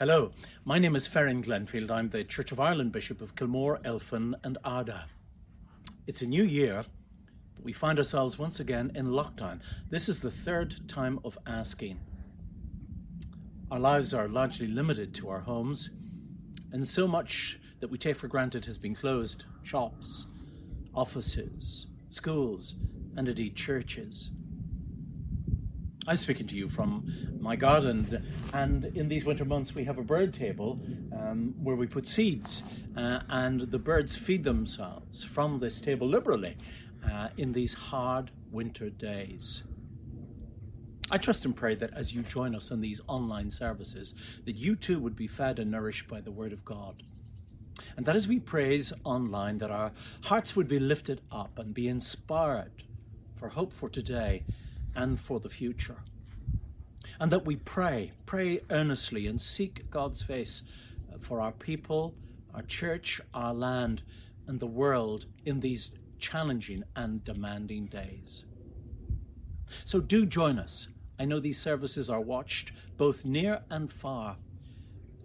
Hello, my name is Ferran Glenfield. I'm the Church of Ireland Bishop of Kilmore, Elphin, and Ardagh. It's a new year, but we find ourselves once again in lockdown. This is the third time of asking. Our lives are largely limited to our homes, and so much that we take for granted has been closed shops, offices, schools, and indeed churches. I'm speaking to you from my garden, and in these winter months, we have a bird table um, where we put seeds, uh, and the birds feed themselves from this table liberally uh, in these hard winter days. I trust and pray that as you join us in these online services, that you too would be fed and nourished by the Word of God. And that as we praise online, that our hearts would be lifted up and be inspired for hope for today and for the future. And that we pray, pray earnestly and seek God's face uh, for our people, our church, our land, and the world in these challenging and demanding days. So do join us. I know these services are watched both near and far,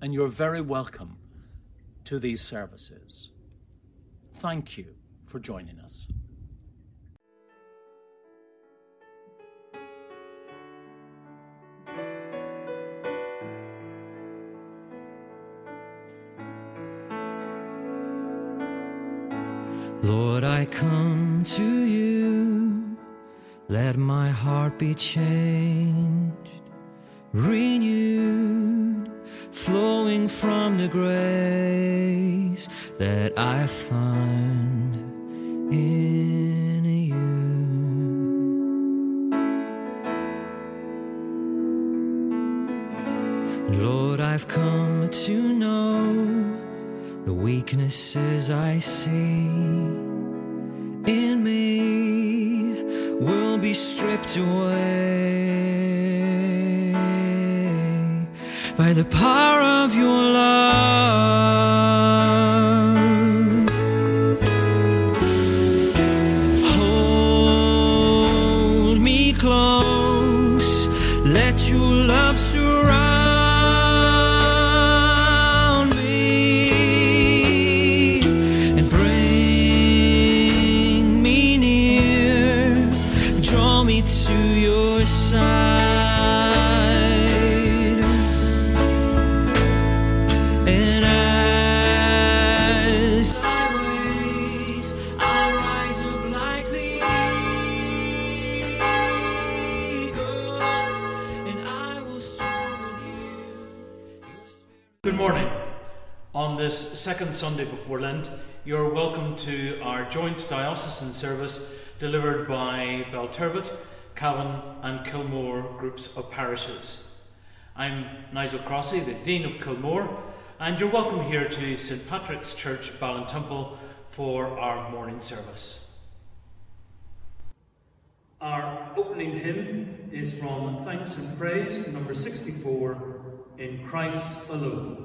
and you're very welcome to these services. Thank you for joining us. Lord, I come to you. Let my heart be changed, renewed, flowing from the grace that I find in you. Lord, I've come to know the weaknesses I see stripped away by the power of your love. Second Sunday before Lent, you're welcome to our joint diocesan service delivered by Belturbet, Cavan, and Kilmore groups of parishes. I'm Nigel Crossey, the Dean of Kilmore, and you're welcome here to St Patrick's Church, Ballintemple, for our morning service. Our opening hymn is from Thanks and Praise, number 64, In Christ Alone.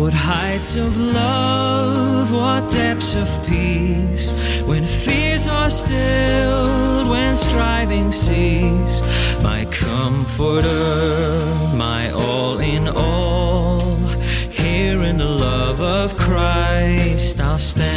What heights of love, what depths of peace, when fears are stilled, when striving cease. My comforter, my all in all, here in the love of Christ I'll stand.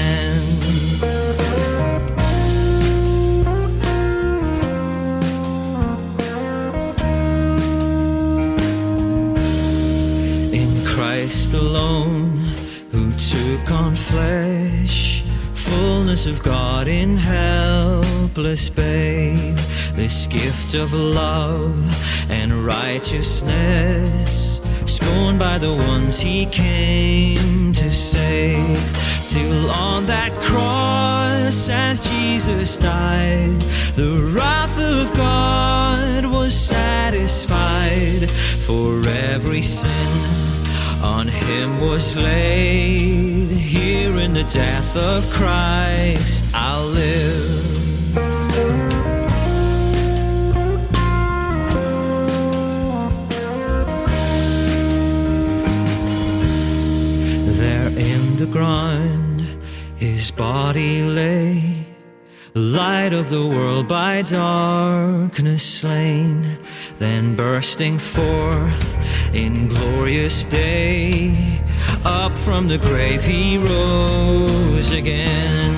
Of God in helpless babe, this gift of love and righteousness, scorned by the ones he came to save, till on that cross as Jesus died, the wrath of God was satisfied. For every sin on him was laid. Here in the death of Christ, I'll live. There in the ground, his body lay. Light of the world by darkness slain, then bursting forth in glorious day. Up from the grave he rose again,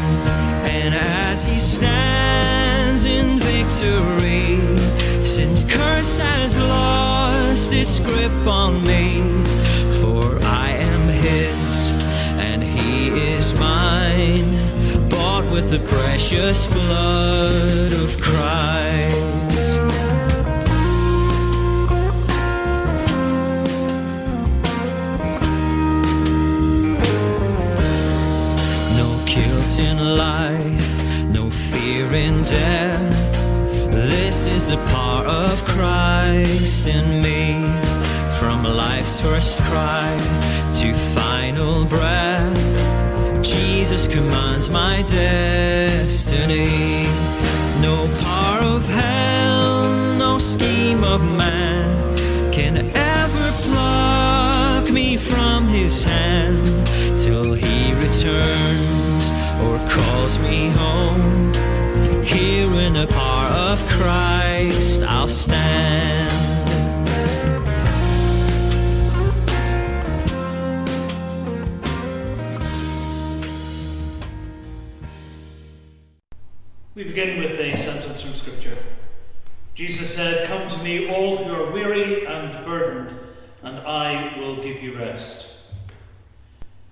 and as he stands in victory, since curse has lost its grip on me, for I am his and he is mine, bought with the precious blood of Christ. The power of Christ in me. From life's first cry to final breath, Jesus commands my destiny. No power of hell, no scheme of man can ever pluck me from his hand till he returns or calls me home. Here in the power of Christ I'll stand. We begin with a sentence from Scripture. Jesus said, Come to me, all who are weary and burdened, and I will give you rest.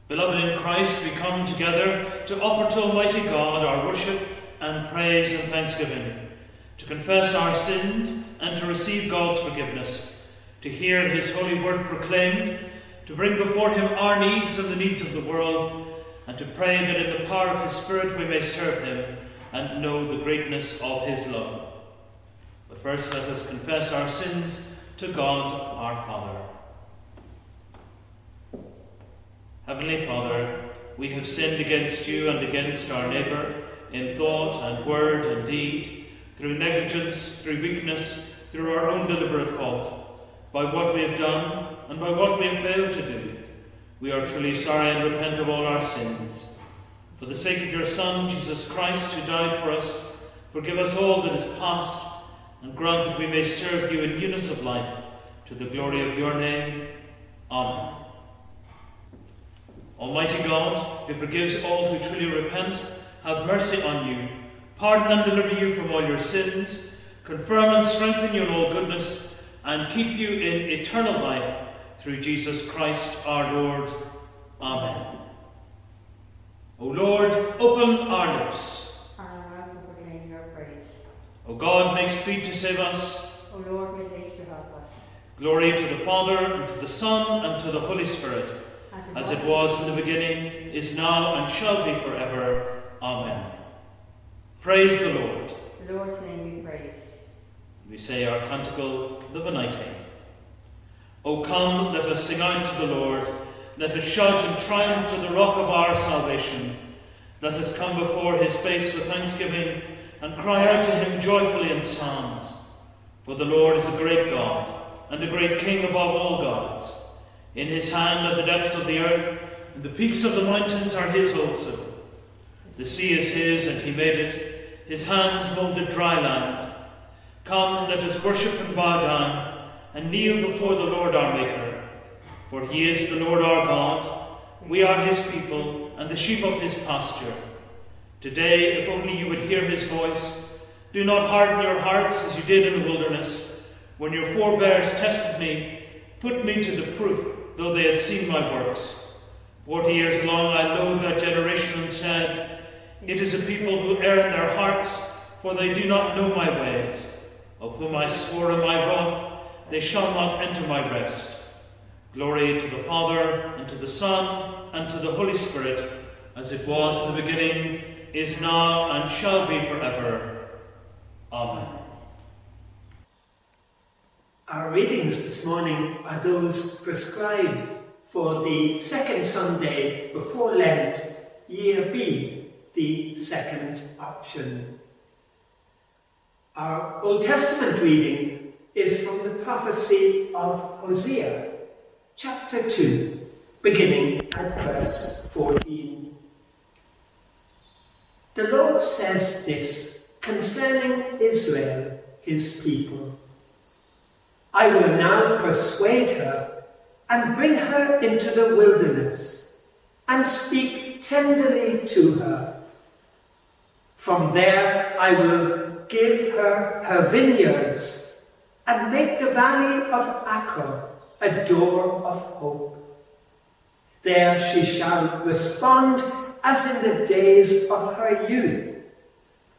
Beloved in Christ, we come together to offer to Almighty God our worship and praise and thanksgiving, to confess our sins and to receive God's forgiveness, to hear His holy word proclaimed, to bring before Him our needs and the needs of the world, and to pray that in the power of His Spirit we may serve Him and know the greatness of His love. But first, let us confess our sins to God our Father. Heavenly Father, we have sinned against you and against our neighbour in thought and word and deed, through negligence, through weakness, through our own deliberate fault, by what we have done and by what we have failed to do. We are truly sorry and repent of all our sins. For the sake of your Son, Jesus Christ, who died for us, forgive us all that is past, and grant that we may serve you in newness of life, to the glory of your name. Amen. Almighty God, who forgives all who truly repent, have mercy on you, pardon and deliver you from all your sins, confirm and strengthen you in all goodness, and keep you in eternal life through Jesus Christ our Lord. Amen. O Lord, open our lips. Our mouth will proclaim your praise. O God, make speed to save us. O Lord, make haste to help us. Glory to the Father, and to the Son, and to the Holy Spirit, as it was in the beginning, is now, and shall be forever. Amen. Praise the Lord. The Lord's name be praised. We say our canticle, the Venite. O come, let us sing out to the Lord. Let us shout in triumph to the rock of our salvation. Let us come before his face with thanksgiving and cry out to him joyfully in psalms. For the Lord is a great God and a great King above all gods. In his hand are the depths of the earth, and the peaks of the mountains are his also. The sea is his, and he made it. His hands molded dry land. Come, let us worship and bow down, and kneel before the Lord our Maker. For he is the Lord our God. We are his people, and the sheep of his pasture. Today, if only you would hear his voice, do not harden your hearts as you did in the wilderness, when your forebears tested me, put me to the proof, though they had seen my works. Forty years long I loathed that generation and said, It is a people who err in their hearts, for they do not know my ways. Of whom I swore in my wrath, they shall not enter my rest. Glory to the Father, and to the Son, and to the Holy Spirit, as it was in the beginning, is now, and shall be forever. Amen. Our readings this morning are those prescribed for the second Sunday before Lent, Year B, the second option. Our Old Testament reading is from the prophecy of Hosea, chapter 2, beginning at verse 14. The Lord says this concerning Israel, his people. I will now persuade her and bring her into the wilderness and speak tenderly to her. From there I will give her her vineyards and make the valley of Achor a door of hope. There she shall respond as in the days of her youth,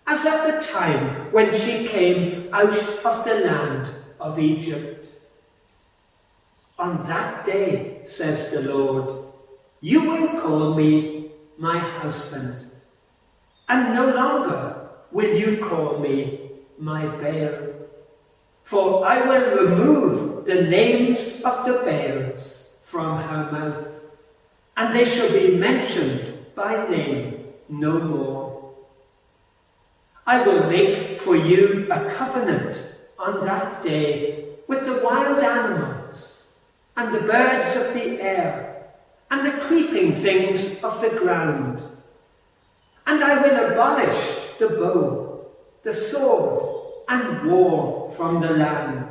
as at the time when she came out of the land of Egypt. On that day, says the Lord, you will call me my husband, and no longer will you call me my Baal. For I will remove the names of the Baals from her mouth, and they shall be mentioned by name no more. I will make for you a covenant on that day with the wild animals and the birds of the air and the creeping things of the ground. And I will abolish the bow, the sword, and war from the land.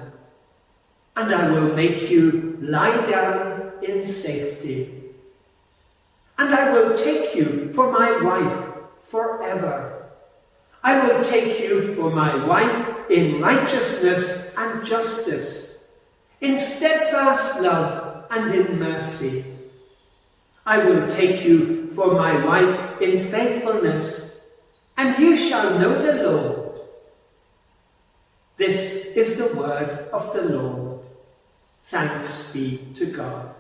And I will make you lie down in safety. And I will take you for my wife forever. I will take you for my wife in righteousness and justice, in steadfast love and in mercy. I will take you for my wife in faithfulness, and you shall know the Lord. This is the word of the Lord. Thanks be to God.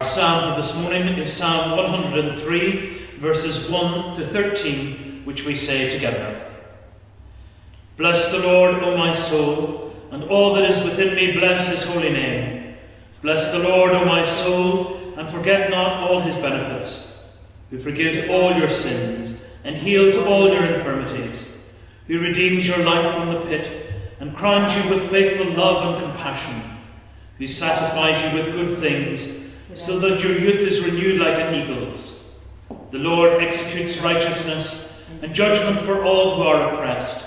Our psalm for this morning is Psalm 103, verses 1 to 13, which we say together. Bless the Lord, O my soul, and all that is within me, bless his holy name. Bless the Lord, O my soul, and forget not all his benefits, who forgives all your sins and heals all your infirmities, who redeems your life from the pit and crowns you with faithful love and compassion, who satisfies you with good things, so that your youth is renewed like an eagle's. The Lord executes righteousness and judgment for all who are oppressed.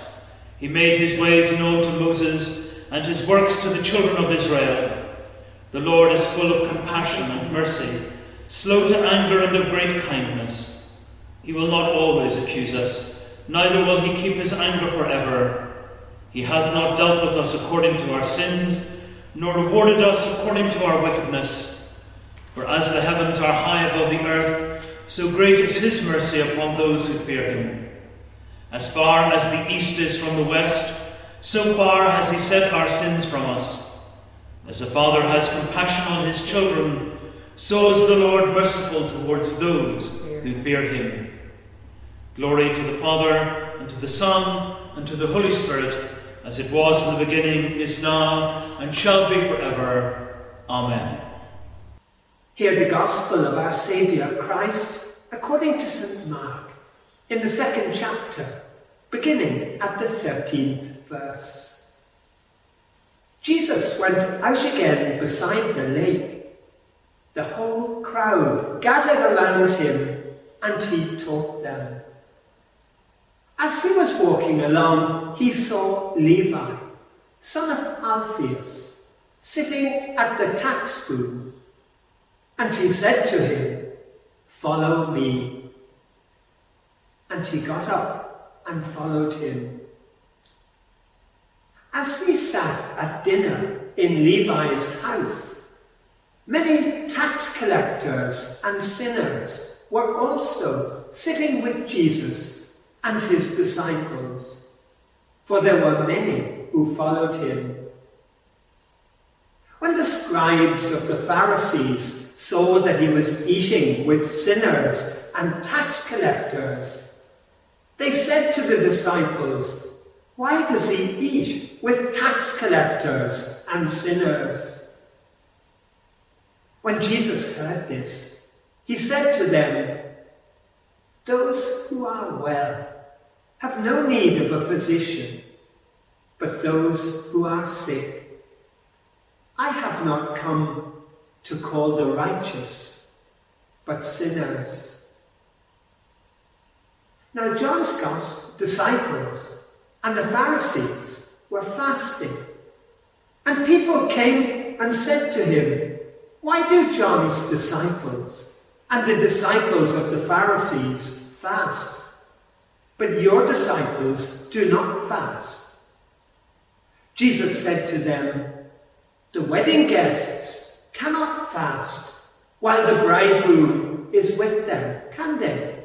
He made his ways known to Moses and his works to the children of Israel. The Lord is full of compassion and mercy, slow to anger and of great kindness. He will not always accuse us, neither will he keep his anger forever. He has not dealt with us according to our sins, nor rewarded us according to our wickedness. For as the heavens are high above the earth, so great is his mercy upon those who fear him. As far as the east is from the west, so far has he set our sins from us. As a father has compassion on his children, so is the Lord merciful towards those who fear him. Glory to the Father, and to the Son, and to the Holy Spirit as it was in the beginning, is now, and shall be forever. Amen. Hear the Gospel of our Saviour Christ according to St. Mark in the second chapter, beginning at the 13th verse. Jesus went out again beside the lake. The whole crowd gathered around him, and he taught them. As he was walking along, he saw Levi, son of Alphaeus, sitting at the tax booth. And he said to him, Follow me. And he got up and followed him. As he sat at dinner in Levi's house, many tax collectors and sinners were also sitting with Jesus and his disciples, for there were many who followed him. When the scribes of the Pharisees saw that he was eating with sinners and tax collectors, they said to the disciples, Why does he eat with tax collectors and sinners? When Jesus heard this, he said to them, Those who are well have no need of a physician, but those who are sick. I have not come to call the righteous, but sinners. Now John's disciples and the Pharisees were fasting, and people came and said to him, Why do John's disciples and the disciples of the Pharisees fast, but your disciples do not fast? Jesus said to them, The wedding guests cannot fast while the bridegroom is with them, can they?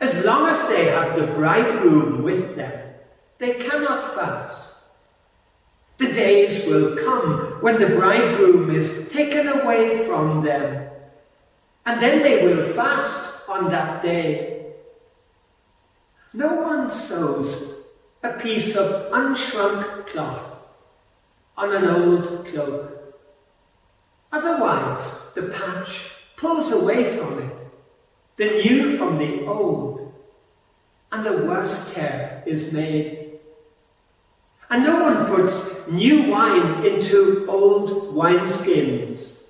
As long as they have the bridegroom with them, they cannot fast. The days will come when the bridegroom is taken away from them, and then they will fast on that day. No one sews a piece of unshrunk cloth on an old cloak. Otherwise, the patch pulls away from it, the new from the old, and a worse tear is made. And no one puts new wine into old wineskins.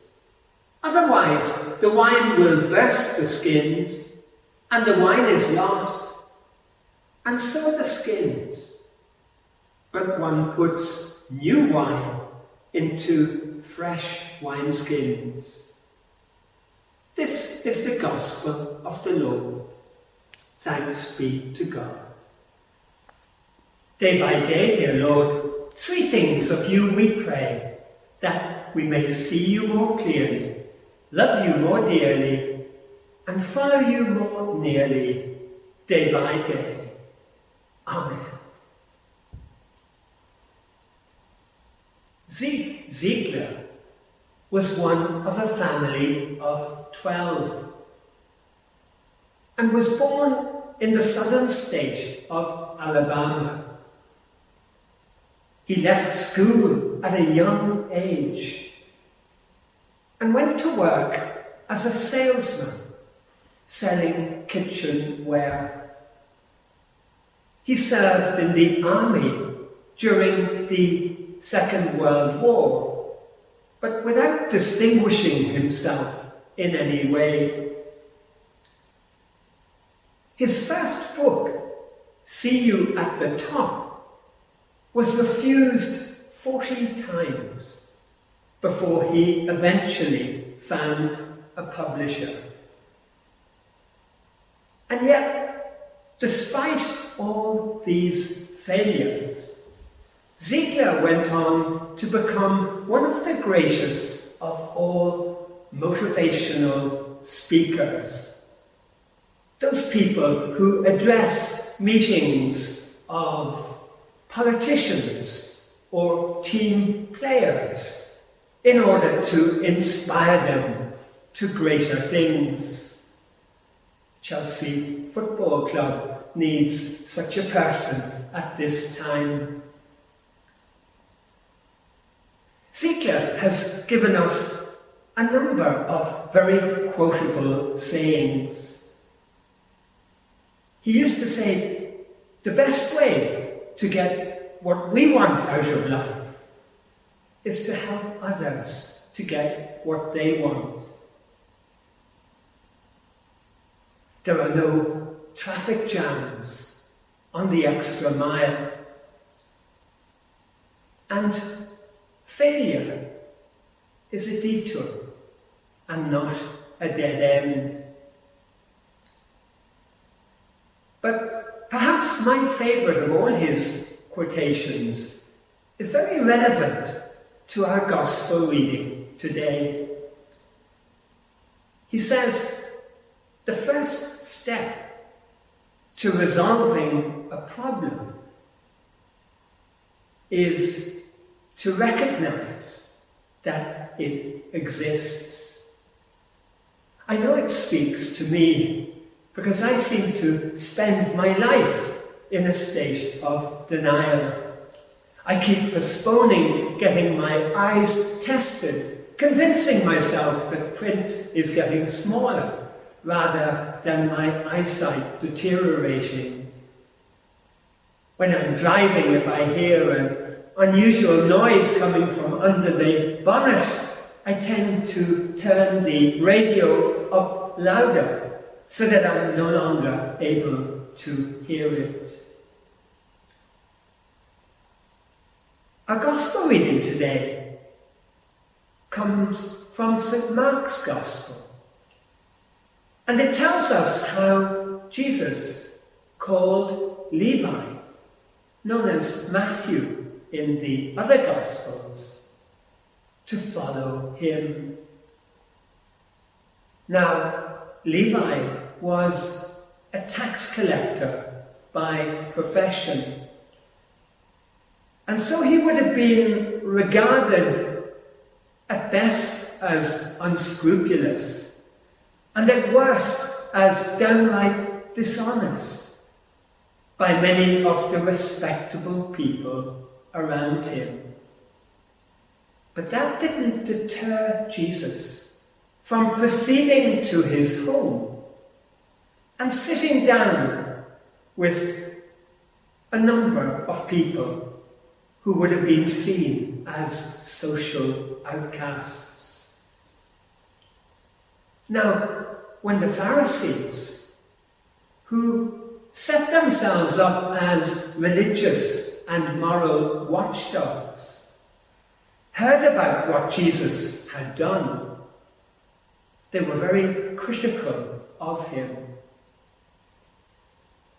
Otherwise, the wine will burst the skins, and the wine is lost, and so the skins. But one puts new wine into fresh wineskins. This is the gospel of the Lord. Thanks be to God. Day by day, dear Lord, three things of you we pray that we may see you more clearly, love you more dearly, and follow you more nearly day by day. Amen. Zieg- Ziglar was one of a family of twelve and was born in the southern state of Alabama. He left school at a young age and went to work as a salesman selling kitchenware. He served in the army during the Second World War, but without distinguishing himself in any way. His first book, See You at the Top, was refused 40 times before he eventually found a publisher. And yet, despite all these failures, Ziglar went on to become one of the greatest of all motivational speakers. Those people who address meetings of politicians or team players in order to inspire them to greater things. Chelsea Football Club needs such a person at this time. Ziglar has given us a number of very quotable sayings. He used to say, the best way to get what we want out of life is to help others to get what they want. There are no traffic jams on the extra mile. And failure is a detour and not a dead end. But Perhaps my favourite of all his quotations is very relevant to our Gospel reading today. He says, the first step to resolving a problem is to recognize that it exists. I know it speaks to me because I seem to spend my life in a state of denial. I keep postponing getting my eyes tested convincing myself that print is getting smaller rather than my eyesight deteriorating. When I'm driving, if I hear an unusual noise coming from under the bonnet, I tend to turn the radio up louder so that I'm no longer able to hear it. Our Gospel reading today comes from St. Mark's Gospel. And it tells us how Jesus called Levi, known as Matthew in the other Gospels, to follow him. Now, Levi was a tax collector by profession. And so he would have been regarded at best as unscrupulous and at worst as downright dishonest by many of the respectable people around him. But that didn't deter Jesus from proceeding to his home and sitting down with a number of people who would have been seen as social outcasts. Now, when the Pharisees, who set themselves up as religious and moral watchdogs, heard about what Jesus had done, they were very critical of him.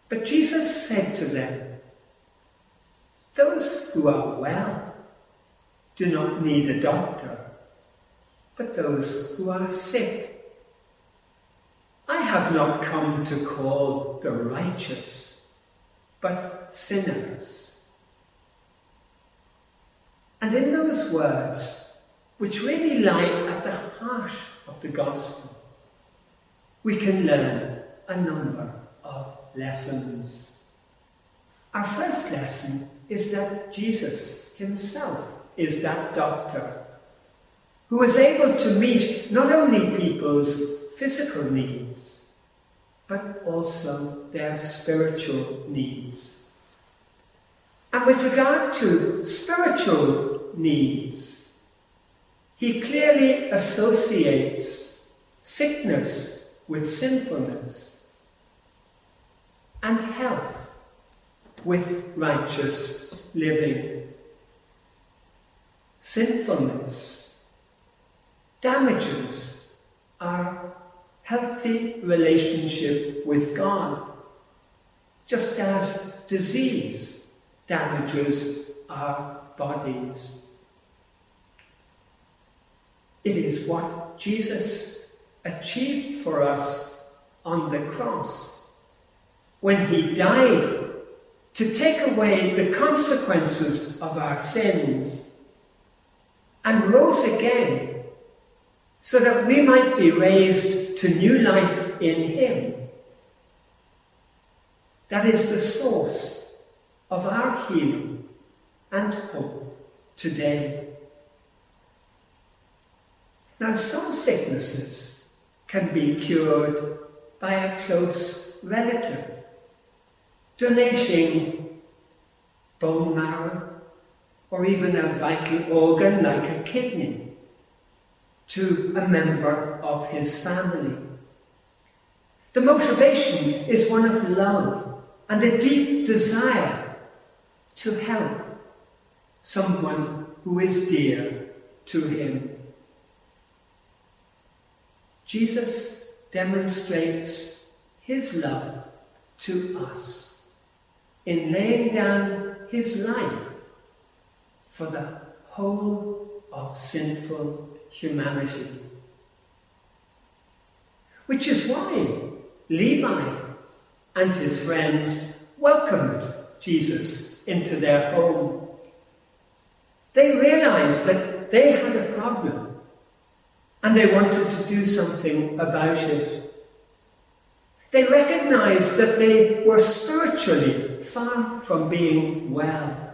But Jesus said to them, Those who are well do not need a doctor, but those who are sick. I have not come to call the righteous, but sinners. And in those words, which really lie at the heart of the gospel, we can learn a number of lessons. Our first lesson is that Jesus himself is that doctor who is able to meet not only people's physical needs, but also their spiritual needs. And with regard to spiritual needs, he clearly associates sickness with sinfulness and health with righteous living. Sinfulness damages our healthy relationship with God, just as disease damages our bodies. It is what Jesus achieved for us on the cross when he died to take away the consequences of our sins and rose again so that we might be raised to new life in him. That is the source of our healing and hope today. Now, some sicknesses can be cured by a close relative, donating bone marrow or even a vital organ like a kidney to a member of his family. The motivation is one of love and a deep desire to help someone who is dear to him. Jesus demonstrates his love to us in laying down his life for the whole of sinful humanity. Which is why Levi and his friends welcomed Jesus into their home. They realized that they had a problem and they wanted to do something about it. They recognized that they were spiritually far from being well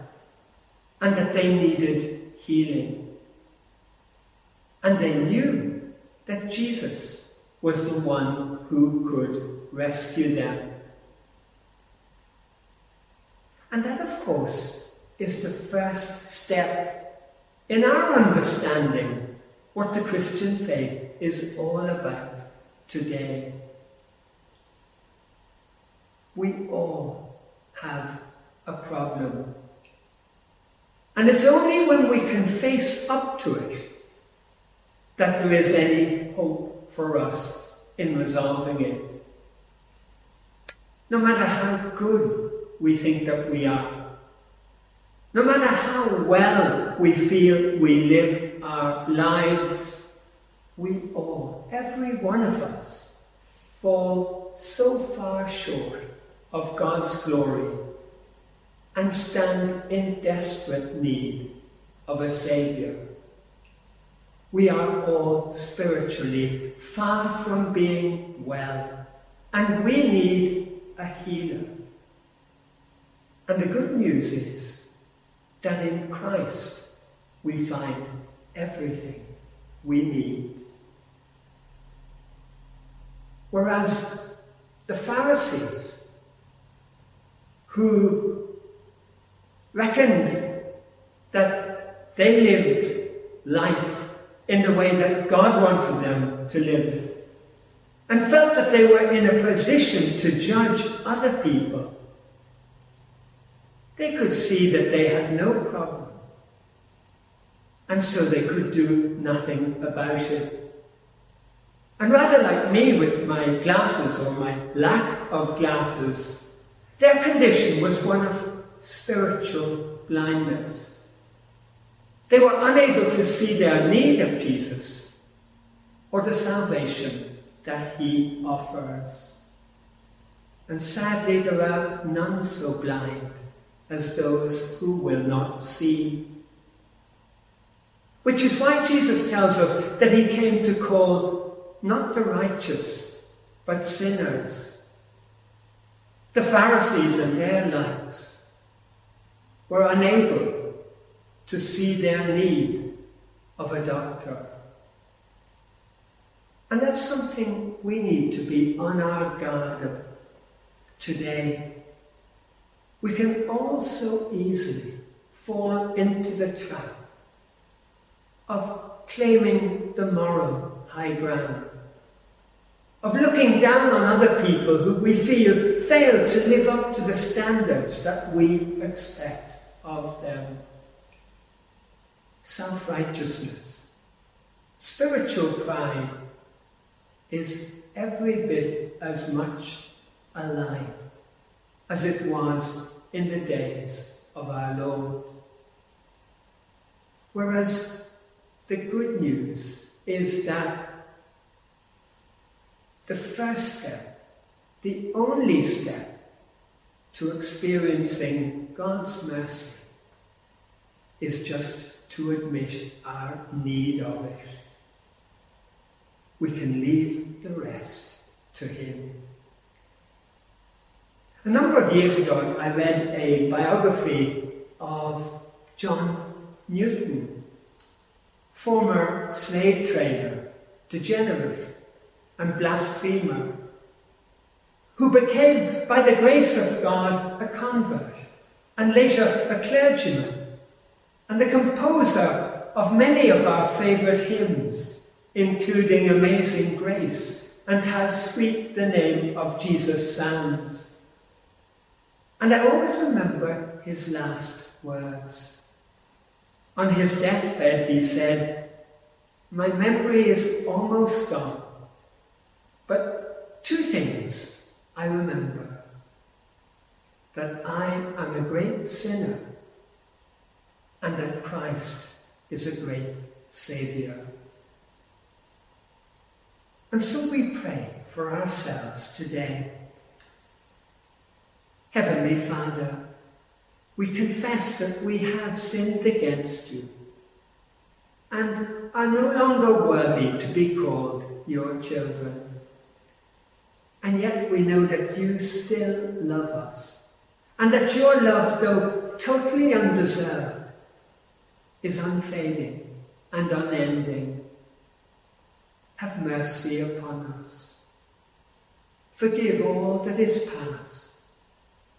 and that they needed healing. And they knew that Jesus was the one who could rescue them. And that, of course, is the first step in our understanding what the Christian faith is all about today. We all have a problem. And it's only when we can face up to it that there is any hope for us in resolving it. No matter how good we think that we are, no matter how well we feel we live our lives, we all, every one of us, fall so far short of God's glory and stand in desperate need of a Saviour. We are all spiritually far from being well, and we need a healer. And the good news is that in Christ we find everything we need. Whereas the Pharisees, who reckoned that they lived life in the way that God wanted them to live, and felt that they were in a position to judge other people, they could see that they had no problem. And so they could do nothing about it. And rather like me with my glasses or my lack of glasses, their condition was one of spiritual blindness. They were unable to see their need of Jesus or the salvation that he offers. And sadly, there are none so blind as those who will not see. Which is why Jesus tells us that he came to call not the righteous, but sinners. The Pharisees and their likes were unable to see their need of a doctor. And that's something we need to be on our guard of today. We can also easily fall into the trap of claiming the moral high ground, of looking down on other people who we feel fail to live up to the standards that we expect of them. Self righteousness, spiritual pride is every bit as much alive as it was in the days of our Lord. Whereas the good news is that the first step, the only step to experiencing God's mercy is just to admit our need of it. We can leave the rest to Him. A number of years ago, I read a biography of John Newton, former slave trader, degenerate, and blasphemer, who became, by the grace of God, a convert, and later a clergyman, and the composer of many of our favourite hymns, including Amazing Grace and How Sweet the Name of Jesus Sounds. And I always remember his last words. On his deathbed, he said, My memory is almost gone, but two things I remember that I am a great sinner and that Christ is a great Saviour. And so we pray for ourselves today. Heavenly Father, we confess that we have sinned against you and are no longer worthy to be called your children. And yet we know that you still love us, and that your love, though totally undeserved, is unfailing and unending. have mercy upon us. Forgive all that is past.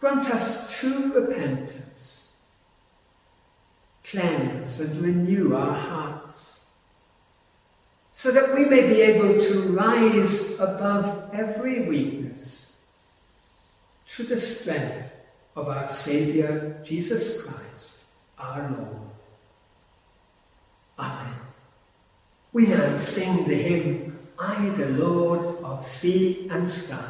Grant us true repentance. Cleanse and renew our hearts, so that we may be able to rise above every weakness to the strength of our Saviour Jesus Christ, our Lord. Amen. We now sing the hymn, I, the Lord of sea and sky.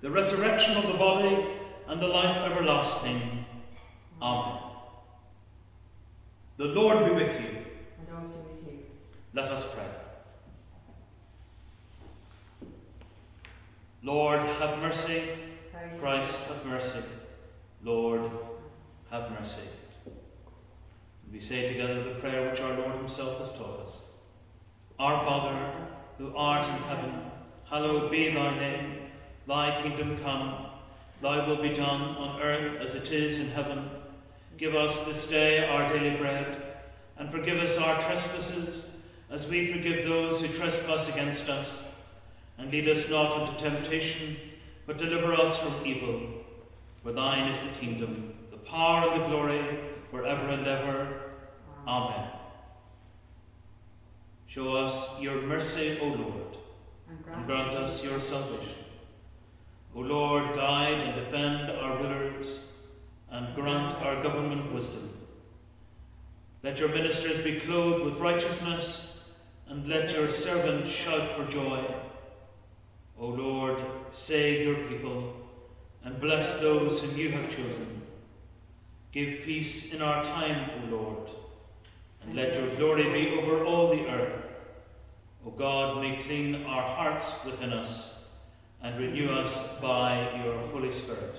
the resurrection of the body, and the life everlasting. Amen. The Lord be with you. And also with you. Let us pray. Lord, have mercy. Christ, Christ, have mercy. Lord, have mercy. We say together the prayer which our Lord Himself has taught us. Our Father, who art in heaven, hallowed be thy name. Thy kingdom come, thy will be done on earth as it is in heaven. Give us this day our daily bread, and forgive us our trespasses, as we forgive those who trespass against us. And lead us not into temptation, but deliver us from evil. For thine is the kingdom, the power, and the glory, forever and ever. Amen. Show us your mercy, O Lord, and grant us your salvation. O Lord, guide and defend our rulers, and grant our government wisdom. Let your ministers be clothed with righteousness, and let your servants shout for joy. O Lord, save your people, and bless those whom you have chosen. Give peace in our time, O Lord, and let your glory be over all the earth. O God, may clean our hearts within us, and renew us by your Holy Spirit.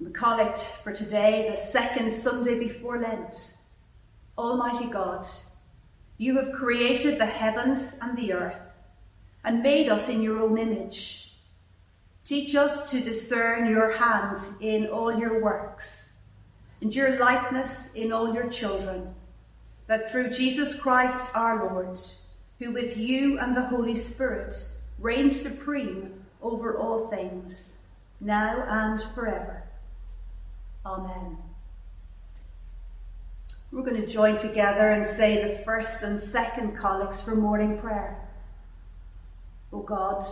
The collect for today, the second Sunday before Lent. Almighty God, you have created the heavens and the earth and made us in your own image. Teach us to discern your hand in all your works and your likeness in all your children, that through Jesus Christ our Lord, who with you and the Holy Spirit reigns supreme over all things, now and forever. Amen. We're going to join together and say the first and second collects for morning prayer. O God,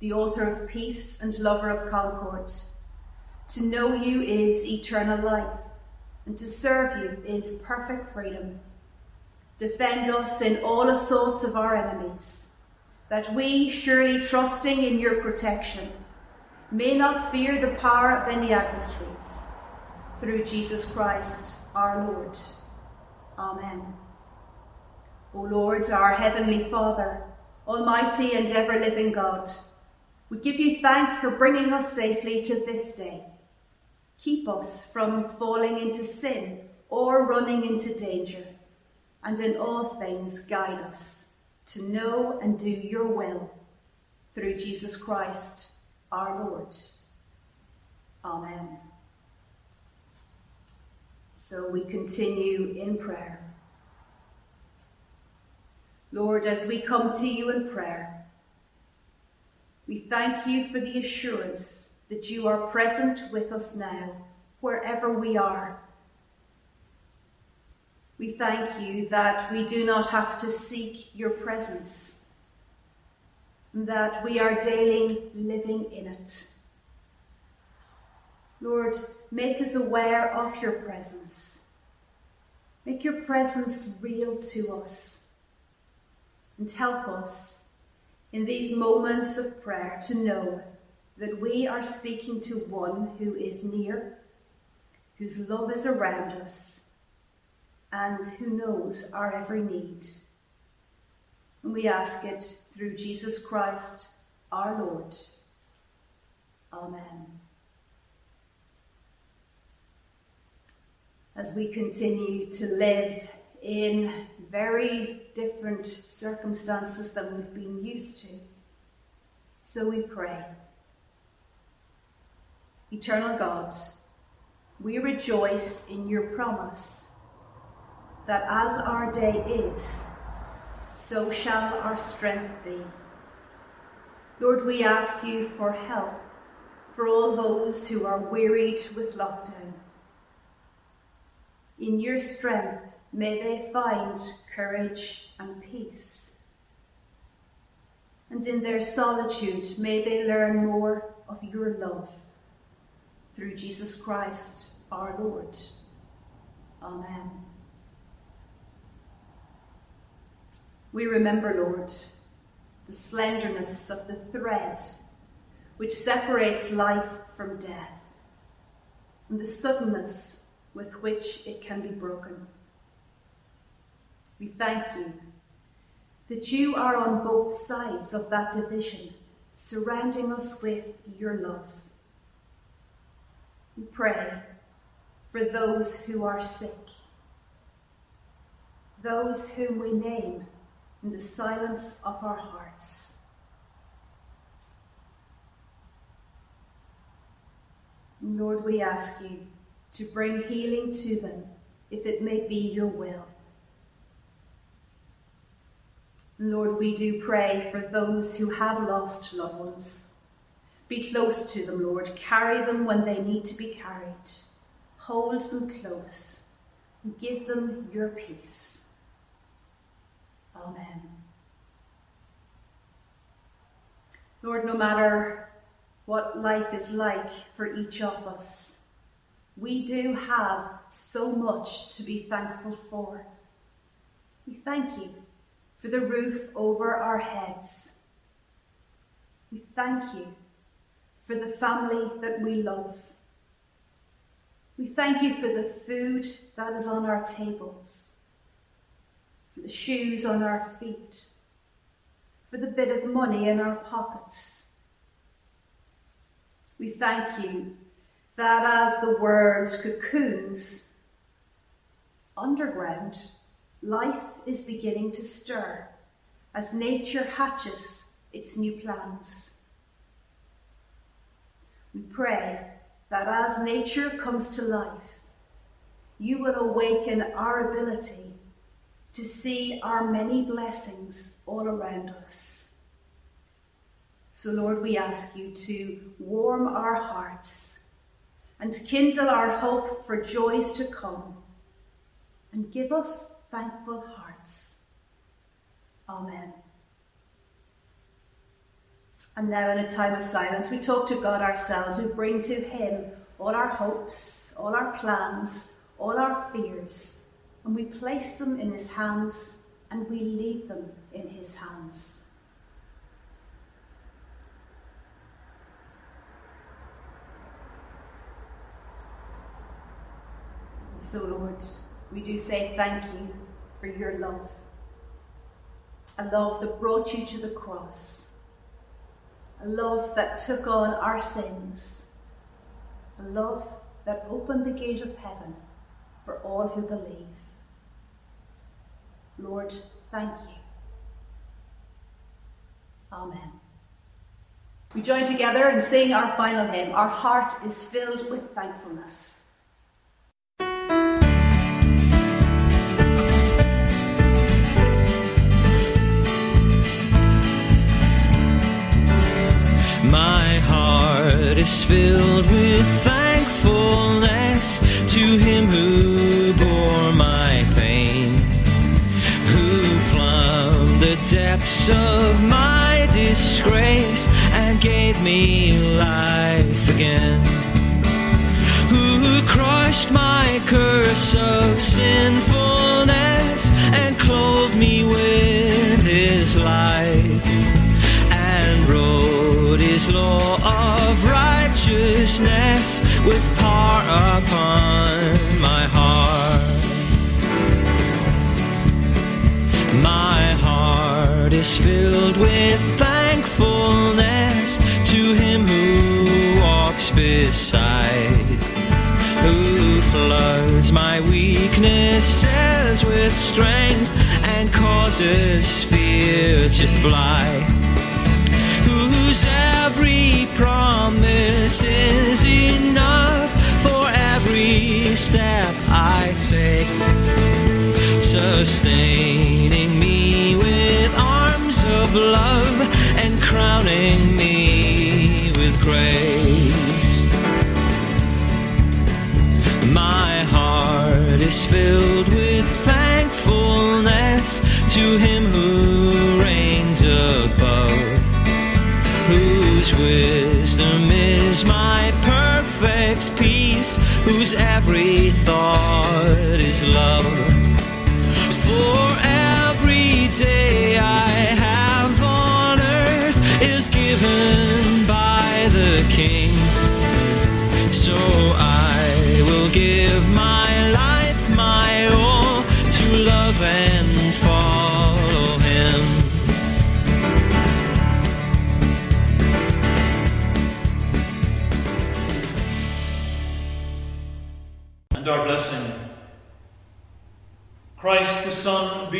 the author of peace and lover of concord, to know you is eternal life, and to serve you is perfect freedom. Defend us in all assaults of our enemies, that we, surely trusting in your protection, may not fear the power of any adversaries. Through Jesus Christ our Lord. Amen. O Lord, our heavenly Father, Almighty and ever living God, we give you thanks for bringing us safely to this day. Keep us from falling into sin or running into danger, and in all things guide us to know and do your will through Jesus Christ our Lord. Amen. So we continue in prayer. Lord, as we come to you in prayer, we thank you for the assurance that you are present with us now, wherever we are. We thank you that we do not have to seek your presence, that we are daily living in it. Lord, make us aware of your presence. Make your presence real to us and help us in these moments of prayer to know that we are speaking to one who is near, whose love is around us, and who knows our every need. And we ask it through Jesus Christ, our Lord. Amen. As we continue to live in very different circumstances than we've been used to. So we pray. Eternal God, we rejoice in your promise that as our day is, so shall our strength be. Lord, we ask you for help for all those who are wearied with lockdown. In your strength, may they find courage and peace. And in their solitude, may they learn more of your love through Jesus Christ our Lord. Amen. We remember, Lord, the slenderness of the thread which separates life from death, and the suddenness with which it can be broken. We thank you that you are on both sides of that division, surrounding us with your love. We pray for those who are sick, those whom we name in the silence of our hearts. Lord, we ask you to bring healing to them if it may be your will. Lord, we do pray for those who have lost loved ones. Be close to them, Lord. Carry them when they need to be carried. Hold them close give them your peace. Amen. Lord, no matter what life is like for each of us, we do have so much to be thankful for. We thank you for the roof over our heads. We thank you for the family that we love. We thank you for the food that is on our tables, for the shoes on our feet, for the bit of money in our pockets. We thank you that as the word cocoons underground, life is beginning to stir as nature hatches its new plans. We pray that as nature comes to life, you will awaken our ability to see our many blessings all around us. So, Lord, we ask you to warm our hearts and kindle our hope for joys to come and give us thankful hearts. Amen. And now, in a time of silence, we talk to God ourselves. We bring to Him all our hopes, all our plans, all our fears, and we place them in His hands and we leave them in His hands. So, Lord, we do say thank you for your love. A love that brought you to the cross a love that took on our sins, a love that opened the gate of heaven for all who believe. Lord, thank you. Amen. We join together and sing our final hymn. Our heart is filled with thankfulness. My heart is filled with thankfulness to him who disgrace and gave me life again. Who crushed my curse of sinfulness and clothed me with his light and wrote his law of righteousness floods. My weaknesses with strength and causes fear to fly. Whose every promise is enough for every step I take, sustaining me with arms of love and crowning me with grace. Is filled with thankfulness to Him who reigns above whose wisdom is my perfect peace, whose every thought is love. For every day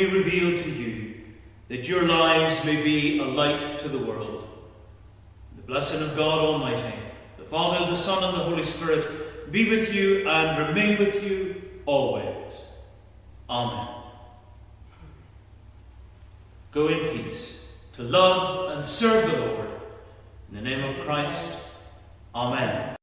be revealed to you, that your lives may be a light to the world. The blessing of God Almighty, the Father, the Son, and the Holy Spirit be with you and remain with you always. Amen. Go in peace to love and serve the Lord. In the name of Christ, Amen.